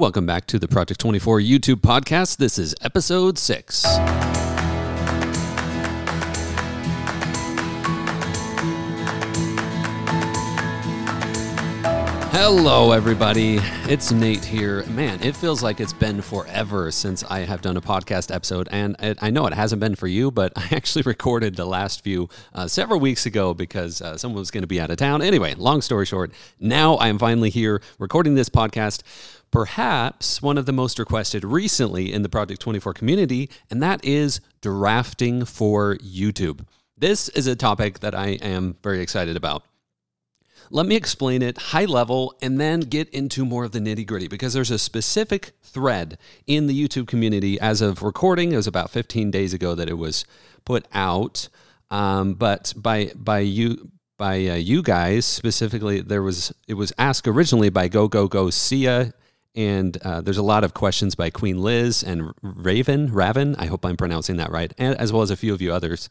Welcome back to the Project 24 YouTube podcast. This is episode six. Hello, everybody. It's Nate here. Man, it feels like it's been forever since I have done a podcast episode. And it, I know it hasn't been for you, but I actually recorded the last few uh, several weeks ago because uh, someone was going to be out of town. Anyway, long story short, now I am finally here recording this podcast. Perhaps one of the most requested recently in the Project 24 community, and that is drafting for YouTube. This is a topic that I am very excited about. Let me explain it high level and then get into more of the nitty gritty because there's a specific thread in the YouTube community as of recording. It was about 15 days ago that it was put out. Um, but by by you by uh, you guys specifically, there was it was asked originally by Go Go Go Sia and uh, there's a lot of questions by Queen Liz and Raven, Raven. I hope I'm pronouncing that right, and, as well as a few of you others.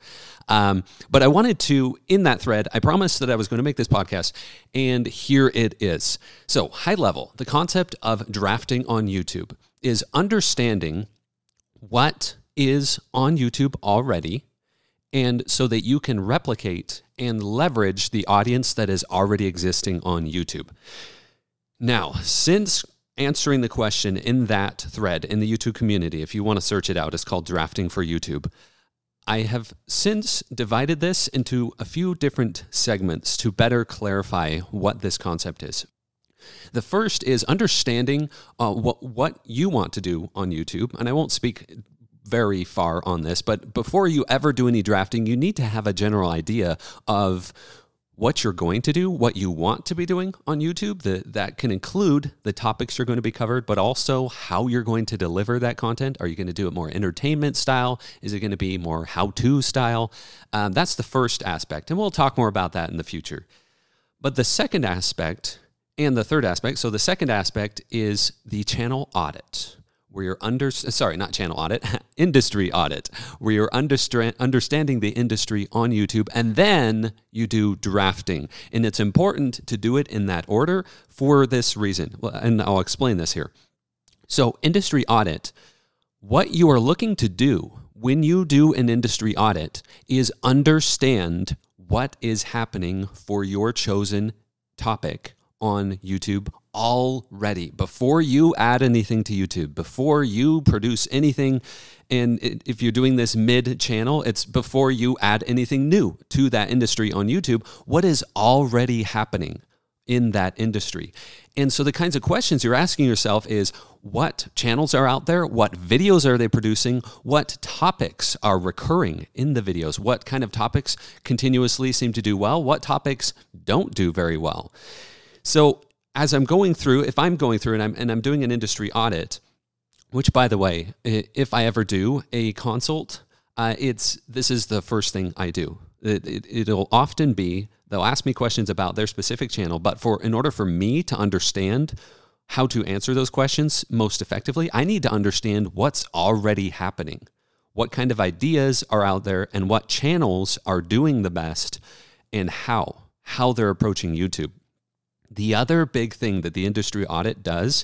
Um, but I wanted to, in that thread, I promised that I was going to make this podcast, and here it is. So, high level, the concept of drafting on YouTube is understanding what is on YouTube already, and so that you can replicate and leverage the audience that is already existing on YouTube. Now, since answering the question in that thread in the YouTube community. If you want to search it out, it's called Drafting for YouTube. I have since divided this into a few different segments to better clarify what this concept is. The first is understanding uh, what, what you want to do on YouTube. And I won't speak very far on this, but before you ever do any drafting, you need to have a general idea of what you're going to do, what you want to be doing on YouTube. The, that can include the topics you're going to be covered, but also how you're going to deliver that content. Are you going to do it more entertainment style? Is it going to be more how to style? Um, that's the first aspect. And we'll talk more about that in the future. But the second aspect and the third aspect so the second aspect is the channel audit where you're under sorry not channel audit industry audit where you're understand, understanding the industry on youtube and then you do drafting. And it's important to do it in that order for this reason. And i'll explain this here. So industry audit what you are looking to do when you do an industry audit is understand what is happening for your chosen topic on YouTube already before you add anything to YouTube, before you produce anything. And if you're doing this mid channel, it's before you add anything new to that industry on YouTube. What is already happening in that industry? And so the kinds of questions you're asking yourself is what channels are out there? What videos are they producing? What topics are recurring in the videos? What kind of topics continuously seem to do well? What topics don't do very well? So as I'm going through, if I'm going through and I'm and I'm doing an industry audit, which by the way, if I ever do a consult, uh, it's this is the first thing I do. It, it, it'll often be they'll ask me questions about their specific channel, but for in order for me to understand how to answer those questions most effectively, I need to understand what's already happening. What kind of ideas are out there and what channels are doing the best and how how they're approaching YouTube. The other big thing that the industry audit does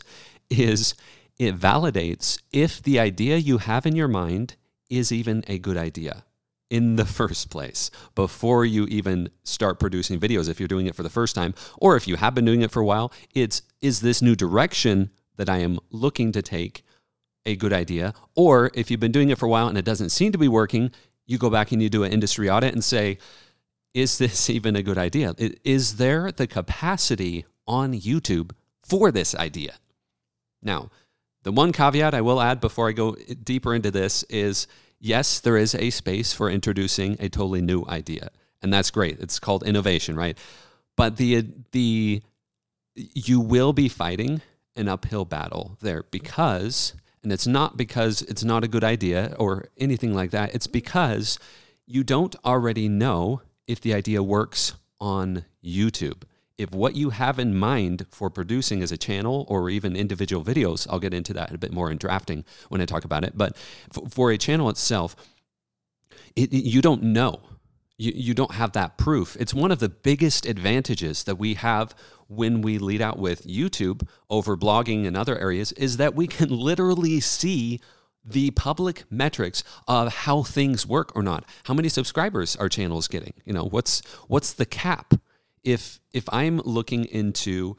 is it validates if the idea you have in your mind is even a good idea in the first place before you even start producing videos if you're doing it for the first time or if you have been doing it for a while it's is this new direction that I am looking to take a good idea? Or if you've been doing it for a while and it doesn't seem to be working you go back and you do an industry audit and say is this even a good idea? Is there the capacity on YouTube for this idea? Now, the one caveat I will add before I go deeper into this is yes, there is a space for introducing a totally new idea. And that's great. It's called innovation, right? But the the you will be fighting an uphill battle there because and it's not because it's not a good idea or anything like that. It's because you don't already know if the idea works on YouTube. If what you have in mind for producing as a channel or even individual videos, I'll get into that a bit more in drafting when I talk about it, but for a channel itself, it, you don't know you, you don't have that proof. It's one of the biggest advantages that we have when we lead out with YouTube over blogging and other areas is that we can literally see the public metrics of how things work or not. How many subscribers our channel is getting? You know, what's what's the cap? If if I'm looking into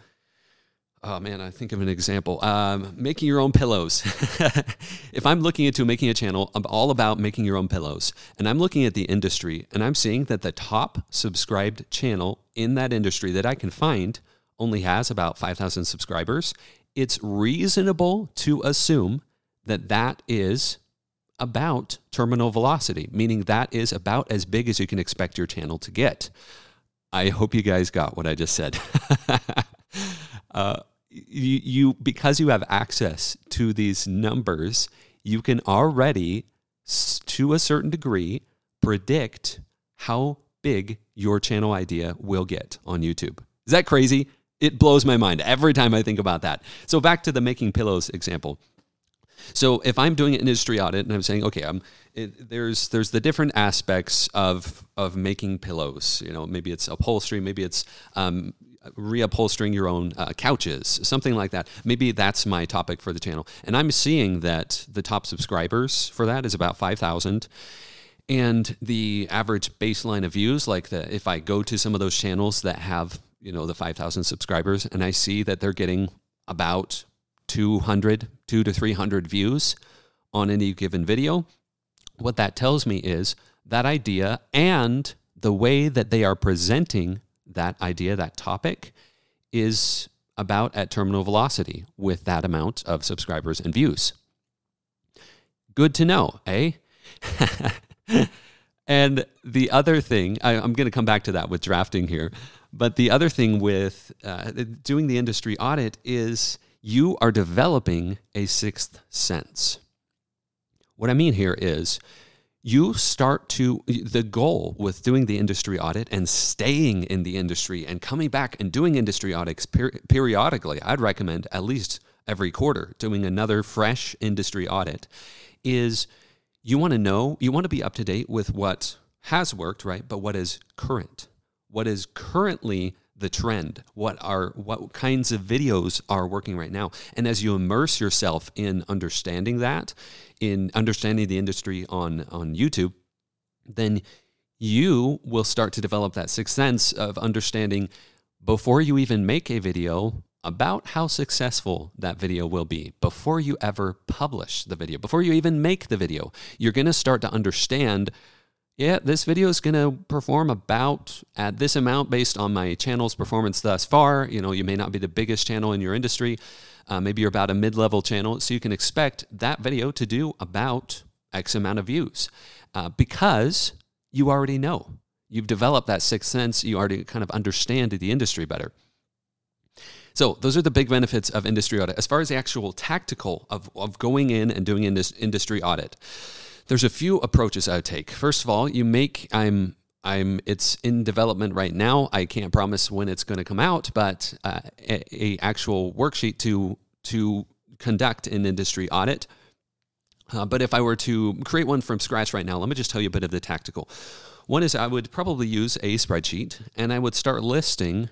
oh man, I think of an example. Um, making your own pillows. if I'm looking into making a channel, I'm all about making your own pillows. And I'm looking at the industry and I'm seeing that the top subscribed channel in that industry that I can find only has about 5,000 subscribers. It's reasonable to assume that that is about terminal velocity, meaning that is about as big as you can expect your channel to get. I hope you guys got what I just said. uh, you, you because you have access to these numbers, you can already, to a certain degree, predict how big your channel idea will get on YouTube. Is that crazy? It blows my mind every time I think about that. So back to the making pillows example. So if I'm doing an industry audit and I'm saying, okay, um, it, there's there's the different aspects of of making pillows. You know, maybe it's upholstery, maybe it's um, reupholstering your own uh, couches, something like that. Maybe that's my topic for the channel. And I'm seeing that the top subscribers for that is about 5,000. And the average baseline of views, like the, if I go to some of those channels that have, you know, the 5,000 subscribers and I see that they're getting about 200, two to 300 views on any given video, what that tells me is that idea and the way that they are presenting that idea, that topic, is about at terminal velocity with that amount of subscribers and views. Good to know, eh? and the other thing, I, am going to come back to that with drafting here, but the other thing with uh, doing the industry audit is you are developing a sixth sense. What I mean here is you start to the goal with doing the industry audit and staying in the industry and coming back and doing industry audits per- periodically i'd recommend at least every quarter doing another fresh industry audit is you want to know you want to be up to date with what has worked right but what is current what is currently the trend what are what kinds of videos are working right now. And as you immerse yourself in understanding that in understanding the industry on on YouTube then you will start to develop that sixth sense of understanding before you even make a video about how successful that video will be before you ever publish the video before you even make the video. You're going to start to understand yeah, this video is going to perform about at this amount based on my channel's performance thus far. You know, you may not be the biggest channel in your industry. Uh, maybe you're about a mid level channel. So you can expect that video to do about X amount of views uh, because you already know. You've developed that sixth sense. You already kind of understand the industry better. So those are the big benefits of industry audit. As far as the actual tactical of, of going in and doing industry audit, there's a few approaches I would take. First of all, you make I'm I'm it's in development right now. I can't promise when it's going to come out, but uh, a, a, actual worksheet to to conduct an industry audit. Uh, but if I were to create one from scratch right now, let me just tell you a bit of the tactical. One is I would probably use a spreadsheet and I would start listing.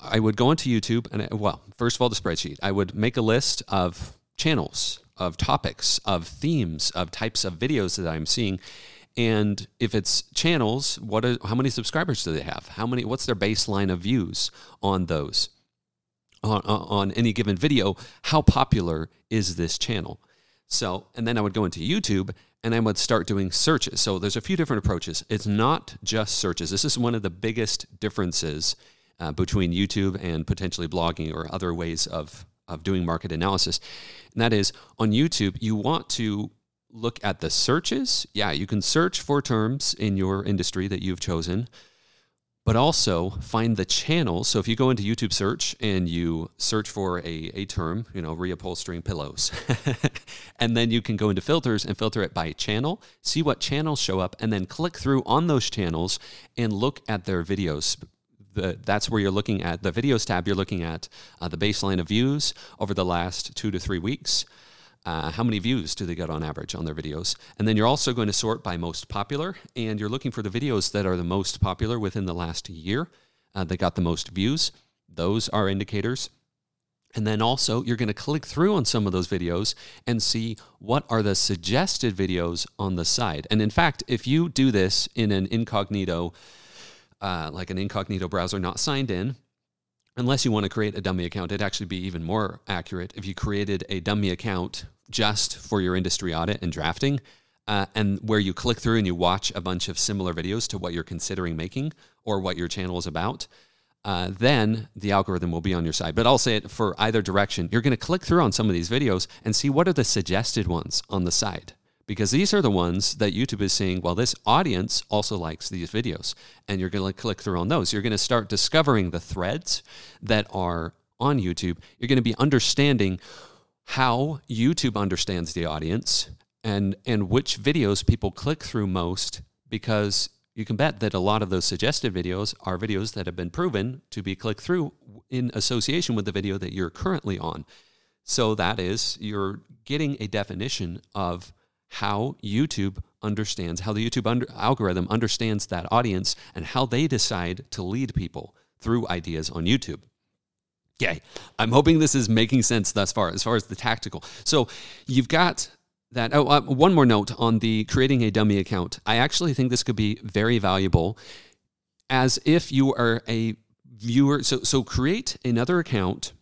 I would go into YouTube and I, well, first of all, the spreadsheet. I would make a list of channels of topics, of themes, of types of videos that I'm seeing. And if it's channels, what are, how many subscribers do they have? How many? What's their baseline of views on those? On, on any given video, how popular is this channel? So, and then I would go into YouTube and I would start doing searches. So there's a few different approaches. It's not just searches. This is one of the biggest differences uh, between YouTube and potentially blogging or other ways of of doing market analysis. And that is on YouTube, you want to look at the searches. Yeah, you can search for terms in your industry that you've chosen, but also find the channels. So if you go into YouTube search and you search for a, a term, you know, reupholstering pillows, and then you can go into filters and filter it by channel, see what channels show up, and then click through on those channels and look at their videos the, that's where you're looking at the videos tab. You're looking at uh, the baseline of views over the last two to three weeks. Uh, how many views do they get on average on their videos? And then you're also going to sort by most popular, and you're looking for the videos that are the most popular within the last year uh, that got the most views. Those are indicators. And then also, you're going to click through on some of those videos and see what are the suggested videos on the side. And in fact, if you do this in an incognito, uh, like an incognito browser, not signed in, unless you want to create a dummy account, it'd actually be even more accurate if you created a dummy account just for your industry audit and drafting, uh, and where you click through and you watch a bunch of similar videos to what you're considering making or what your channel is about. Uh, then the algorithm will be on your side. But I'll say it for either direction. You're going to click through on some of these videos and see what are the suggested ones on the side because these are the ones that YouTube is seeing. well, this audience also likes these videos. And you're going to click through on those. You're going to start discovering the threads that are on YouTube. You're going to be understanding how YouTube understands the audience and, and which videos people click through most because you can bet that a lot of those suggested videos are videos that have been proven to be clicked through in association with the video that you're currently on. So that is, you're getting a definition of how YouTube understands, how the YouTube under, algorithm understands that audience and how they decide to lead people through ideas on YouTube. Yay. I'm hoping this is making sense thus far, as far as the tactical. So you've got that. Oh, uh, one more note on the creating a dummy account. I actually think this could be very valuable as if you are a viewer. So, so create another account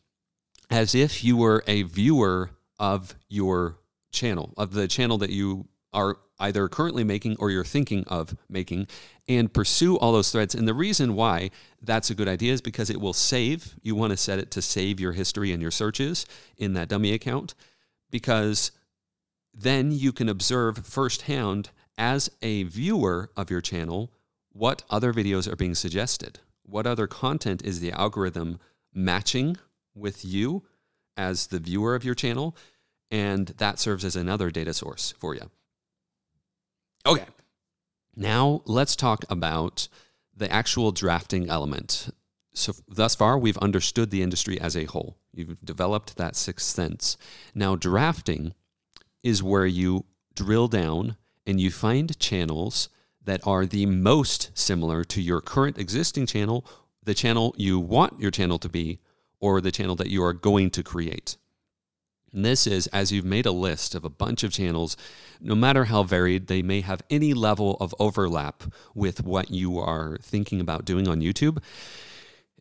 as if you were a viewer of your channel, of the channel that you are either currently making or you're thinking of making, and pursue all those threads. And the reason why that's a good idea is because it will save. You want to set it to save your history and your searches in that dummy account because then you can observe firsthand as a viewer of your channel what other videos are being suggested. What other content is the algorithm matching with you as the viewer of your channel? And that serves as another data source for you. Okay, now let's talk about the actual drafting element. So, thus far, we've understood the industry as a whole. You've developed that sixth sense. Now, drafting is where you drill down and you find channels that are the most similar to your current existing channel, the channel you want your channel to be, or the channel that you are going to create. And this is as you've made a list of a bunch of channels, no matter how varied, they may have any level of overlap with what you are thinking about doing on YouTube.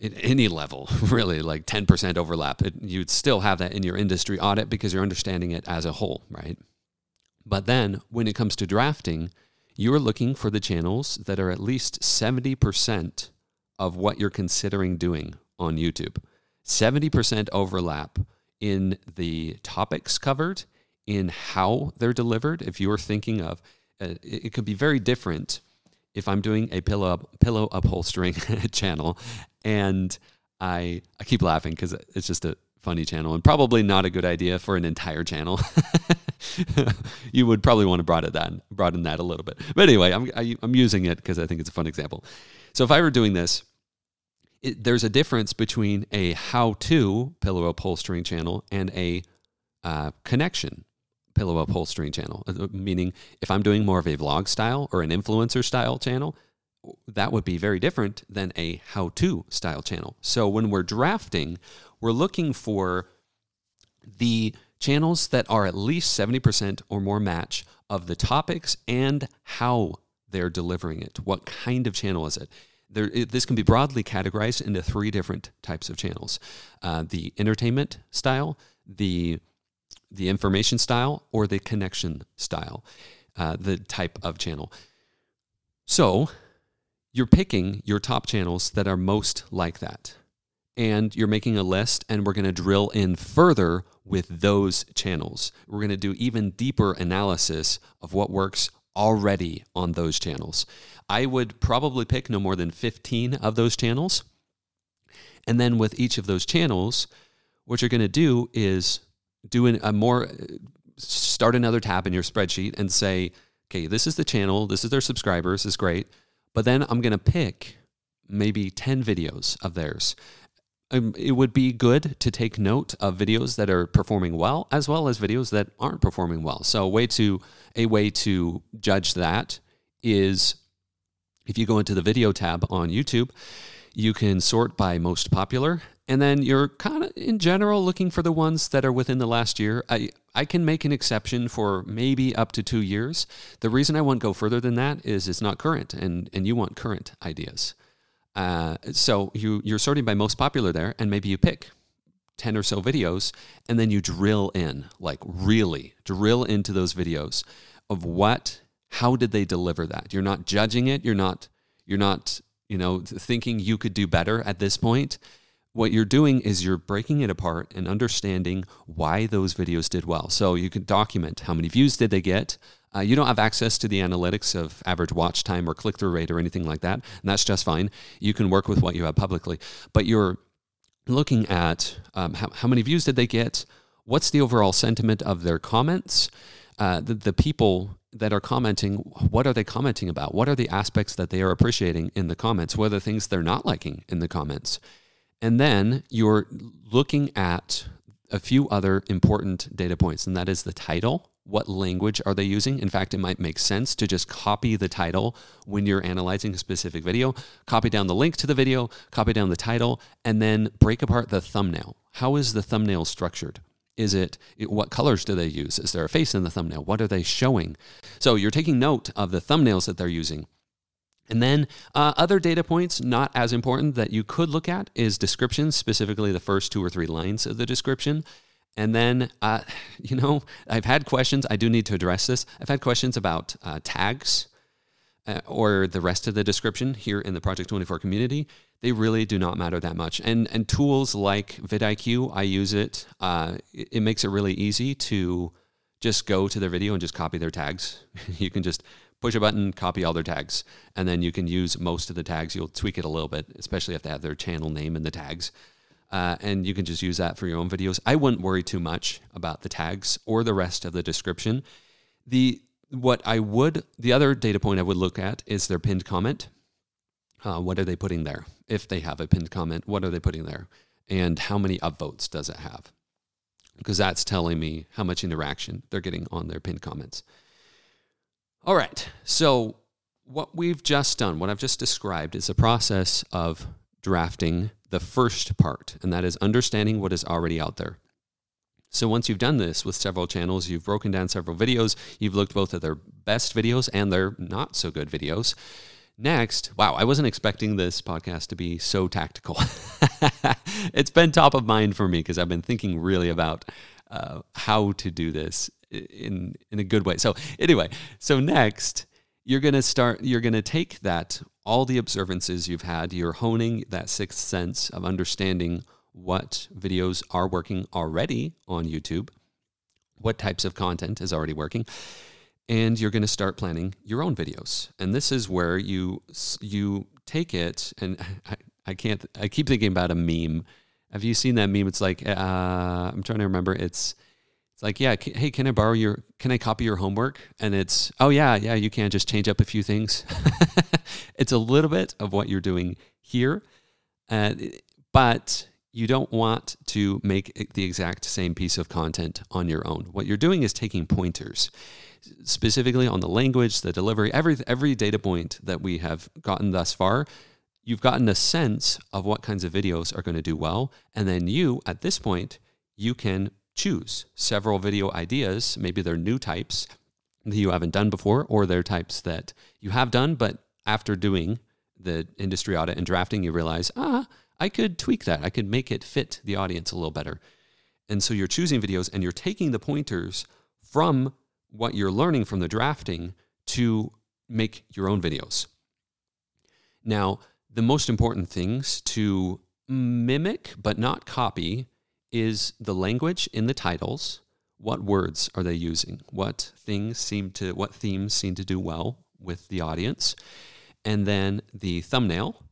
At any level, really, like 10% overlap, it, you'd still have that in your industry audit because you're understanding it as a whole, right? But then when it comes to drafting, you're looking for the channels that are at least 70% of what you're considering doing on YouTube. 70% overlap in the topics covered, in how they're delivered. If you're thinking of, uh, it, could be very different if I'm doing a pillow pillow upholstering channel, and I I keep laughing because it's just a funny channel and probably not a good idea for an entire channel. you would probably want to broaden that broaden that a little bit. But anyway, I'm I, am i am using it because I think it's a fun example. So if I were doing this it, there's a difference between a how-to pillow upholstering channel and a uh, connection pillow upholstering channel. Uh, meaning, if I'm doing more of a vlog style or an influencer style channel, that would be very different than a how-to style channel. So when we're drafting, we're looking for the channels that are at least 70% or more match of the topics and how they're delivering it. What kind of channel is it? There, it, this can be broadly categorized into three different types of channels: uh, the entertainment style, the the information style, or the connection style, uh, the type of channel. So you're picking your top channels that are most like that. And you're making a list, and we're going to drill in further with those channels. We're going to do even deeper analysis of what works already on those channels. I would probably pick no more than 15 of those channels. And then with each of those channels, what you're going to do is do a more start another tab in your spreadsheet and say, okay, this is the channel, this is their subscribers, is great. But then I'm going to pick maybe 10 videos of theirs um, it would be good to take note of videos that are performing well as well as videos that aren't performing well. So a way to a way to judge that is if you go into the video tab on YouTube, you can sort by most popular and then you're kind of in general looking for the ones that are within the last year. I I can make an exception for maybe up to 2 years. The reason I won't go further than that is it's not current and and you want current ideas. Uh, so you you're sorting by most popular there, and maybe you pick ten or so videos, and then you drill in, like really drill into those videos of what, how did they deliver that? You're not judging it. You're not you're not you know thinking you could do better at this point. What you're doing is you're breaking it apart and understanding why those videos did well. So you can document how many views did they get, uh, you don't have access to the analytics of average watch time or click through rate or anything like that, and that's just fine. You can work with what you have publicly, but you're looking at um, how, how many views did they get? What's the overall sentiment of their comments? Uh, the, the people that are commenting, what are they commenting about? What are the aspects that they are appreciating in the comments? What are the things they're not liking in the comments? And then you're looking at a few other important data points, and that is the title what language are they using? In fact, it might make sense to just copy the title when you're analyzing a specific video, copy down the link to the video, copy down the title, and then break apart the thumbnail. How is the thumbnail structured? Is it what colors do they use? Is there a face in the thumbnail? What are they showing? So you're taking note of the thumbnails that they're using. And then uh, other data points, not as important, that you could look at is descriptions, specifically the first two or three lines of the description. And then, uh, you know, I've had questions. I do need to address this. I've had questions about uh, tags uh, or the rest of the description here in the Project 24 community. They really do not matter that much. And and tools like vidIQ, I use it. Uh, it. It makes it really easy to just go to their video and just copy their tags. you can just push a button, copy all their tags, and then you can use most of the tags. You'll tweak it a little bit, especially if they have their channel name in the tags uh, and you can just use that for your own videos. I wouldn't worry too much about the tags or the rest of the description. The what I would the other data point I would look at is their pinned comment. Uh, what are they putting there? If they have a pinned comment, what are they putting there? And how many upvotes does it have? Because that's telling me how much interaction they're getting on their pinned comments. All right. So, what we've just done, what I've just described, is a process of drafting the first part, and that is understanding what is already out there. So once you've done this with several channels, you've broken down several videos, you've looked both at their best videos and their not so good videos. Next, wow, I wasn't expecting this podcast to be so tactical. it's been top of mind for me because I've been thinking really about uh, how to do this in in a good way. So anyway, so next you're going to start you're going to take that all the observances you've had you're honing that sixth sense of understanding what videos are working already on YouTube what types of content is already working and you're going to start planning your own videos. And this is where you you take it and I, I can't i keep thinking about a meme. Have you seen that meme? It's like uh, i'm trying to remember. It's like, yeah, hey, can I borrow your, can I copy your homework? And it's, oh, yeah, yeah, you can. Just change up a few things. it's a little bit of what you're doing here, uh, but you don't want to make the exact same piece of content on your own. What you're doing is taking pointers, specifically on the language, the delivery, every, every data point that we have gotten thus far. You've gotten a sense of what kinds of videos are going to do well. And then you, at this point, you can choose several video ideas. Maybe they're new types that you haven't done before, or they're types that you have done, but after doing the industry audit and drafting, you realize, ah, I could tweak that. I could make it fit the audience a little better. And so you're choosing videos and you're taking the pointers from what you're learning from the drafting to make your own videos. Now, the most important things to mimic but not copy is the language in the titles. What words are they using? What things seem to, what themes seem to do well with the audience? And then the thumbnail.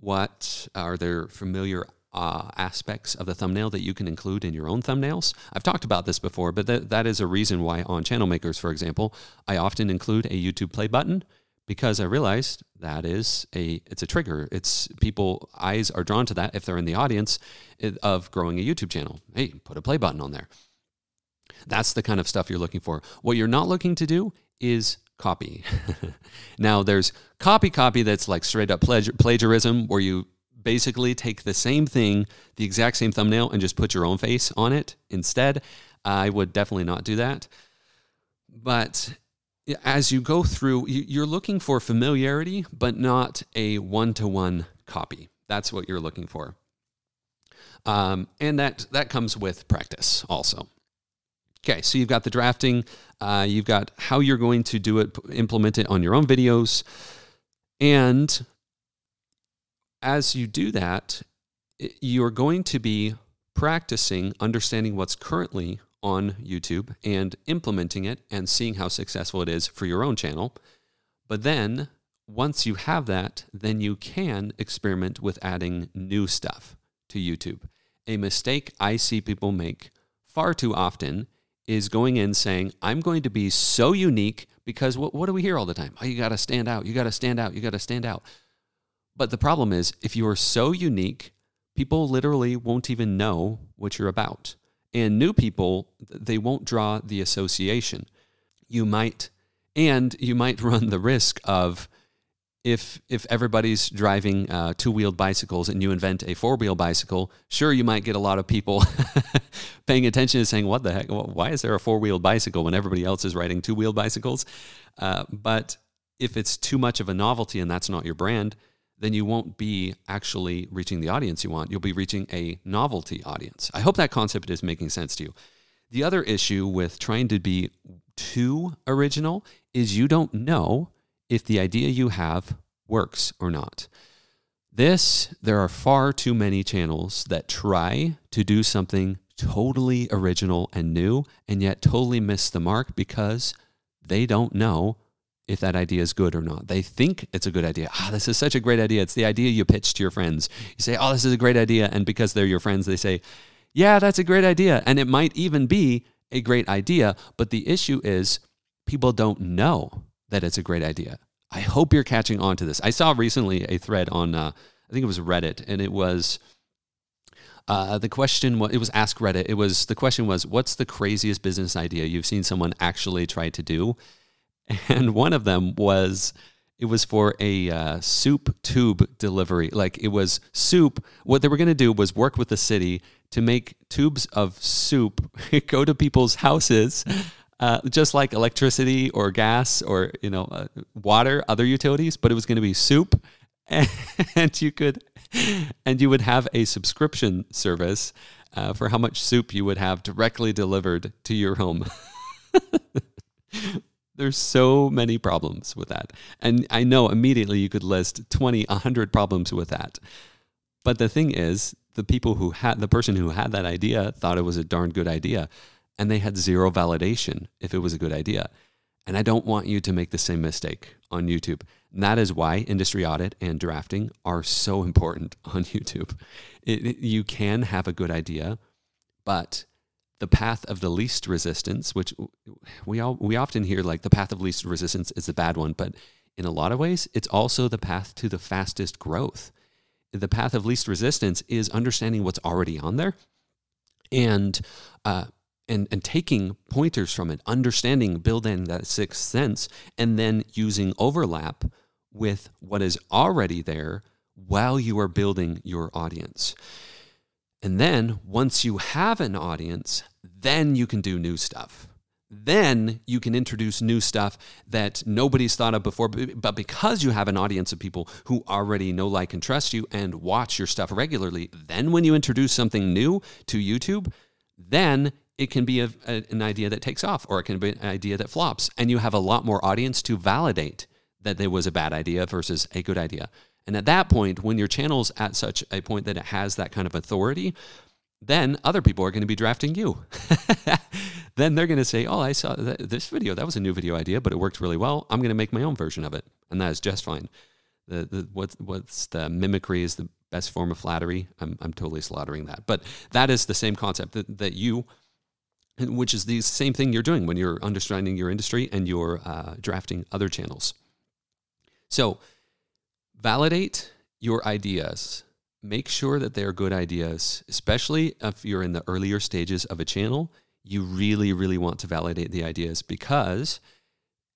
What are there familiar uh, aspects of the thumbnail that you can include in your own thumbnails. I've talked about this before, but that, that is a reason why on Channel Makers, for example, I often include a YouTube play button because I realized that is a it's a trigger. It's people eyes are drawn to that if they're in the audience of growing a YouTube channel. Hey, put a play button on there. That's the kind of stuff you're looking for. What you're not looking to do is copy. now there's copy copy that's like straight up plagiarism where you basically take the same thing, the exact same thumbnail and just put your own face on it instead. I would definitely not do that. But as you go through, you're looking for familiarity, but not a one to one copy. That's what you're looking for. Um, and that, that comes with practice also. Okay, so you've got the drafting, uh, you've got how you're going to do it, implement it on your own videos. And as you do that, you're going to be practicing understanding what's currently on YouTube and implementing it and seeing how successful it is for your own channel. But then once you have that, then you can experiment with adding new stuff to YouTube. A mistake I see people make far too often is going in saying, I'm going to be so unique because what, what do we hear all the time? Oh, you got to stand out. You got to stand out. You got to stand out. But the problem is, if you are so unique, people literally won't even know what you're about. And new people, they won't draw the association. You might, and you might run the risk of if if everybody's driving uh, two wheeled bicycles and you invent a four wheel bicycle, sure you might get a lot of people paying attention and saying, "What the heck? Why is there a four wheeled bicycle when everybody else is riding two wheeled bicycles?" Uh, but if it's too much of a novelty and that's not your brand, then you won't be actually reaching the audience you want. You'll be reaching a novelty audience. I hope that concept is making sense to you. The other issue with trying to be too original is you don't know if the idea you have works or not. This, there are far too many channels that try to do something totally original and new and yet totally miss the mark because they don't know if that idea is good or not. They think it's a good idea. Ah, this is such a great idea. It's the idea you pitch to your friends. You say, oh, this is a great idea. And because they're your friends, they say, yeah, that's a great idea. And it might even be a great idea. But the issue is people don't know that it's a great idea. I hope you're catching on to this. I saw recently a thread on, uh, I think it was Reddit, and it was. Uh, the question was, it was Ask Reddit. It was the question was, what's the craziest business idea you've seen someone actually try to do? and one of them was it was for a uh, soup tube delivery. Like it was soup. What they were going to do was work with the city to make tubes of soup go to people's houses, uh, just like electricity or gas or you know uh, water, other utilities. But it was going to be soup, and you could and you would have a subscription service uh, for how much soup you would have directly delivered to your home. There's so many problems with that. And I know immediately you could list 20, 100 problems with that. But the thing is, the people who had the person who had that idea thought it was a darn good idea and they had zero validation if it was a good idea. And I don't want you to make the same mistake on YouTube. And that is why industry audit and drafting are so important on YouTube. It, it, you can have a good idea, but the path of the least resistance, which we all we often hear like the path of least resistance is the bad one, but in a lot of ways, it's also the path to the fastest growth. The path of least resistance is understanding what's already on there, and uh, and and taking pointers from it, understanding, building that sixth sense, and then using overlap with what is already there while you are building your audience. And then once you have an audience, then you can do new stuff. Then you can introduce new stuff that nobody's thought of before. But because you have an audience of people who already know, like, and trust you and watch your stuff regularly, then when you introduce something new to YouTube, then it can be a, a, an idea that takes off or it can be an idea that flops. And you have a lot more audience to validate that there was a bad idea versus a good idea. And at that point, when your channel's at such a point that it has that kind of authority, then other people are going to be drafting you. then they're going to say, "Oh, I saw this video. That was a new video idea, but it worked really well. I'm going to make my own version of it." And that is just fine. The, the what's what's the mimicry is the best form of flattery. I'm I'm totally slaughtering that. But that is the same concept that, that you which is the same thing you're doing when you're understanding your industry and you're uh, drafting other channels. So, validate your ideas. Make sure that they're good ideas, especially if you're in the earlier stages of a channel. You really, really want to validate the ideas because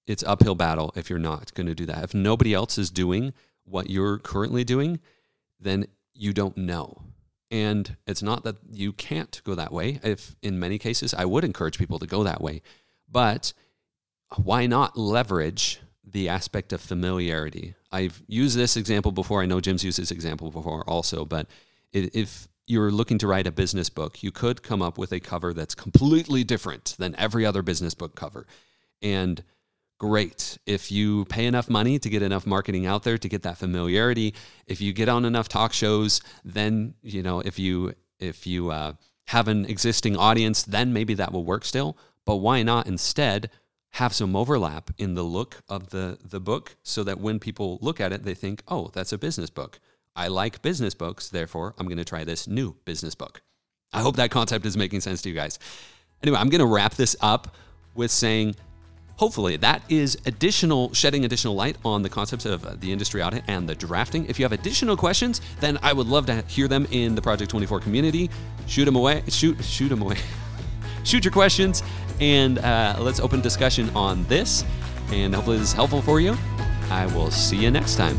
it's uphill battle if you're not going to do that. If nobody else is doing what you're currently doing, then you don't know. And it's not that you can't go that way. If in many cases, I would encourage people to go that way. But why not leverage the aspect of familiarity? I've used this example before. I know Jim's used this example before also, but if you're looking to write a business book, you could come up with a cover that's completely different than every other business book cover. And great. If you pay enough money to get enough marketing out there to get that familiarity, if you get on enough talk shows, then you know if you if you uh, have an existing audience, then maybe that will work still. But why not instead have some overlap in the look of the the book, so that when people look at it, they think, "Oh, that's a business book. I like business books, therefore I'm going to try this new business book." I hope that concept is making sense to you guys. Anyway, I'm going to wrap this up with saying hopefully that is additional shedding additional light on the concepts of uh, the industry audit and the drafting. If you have additional questions then i would love to hear them in the project 24 community. Shoot them away shoot shoot them away. Shoot your questions and uh, let's open discussion on this. And hopefully this is helpful for you. I will see you next time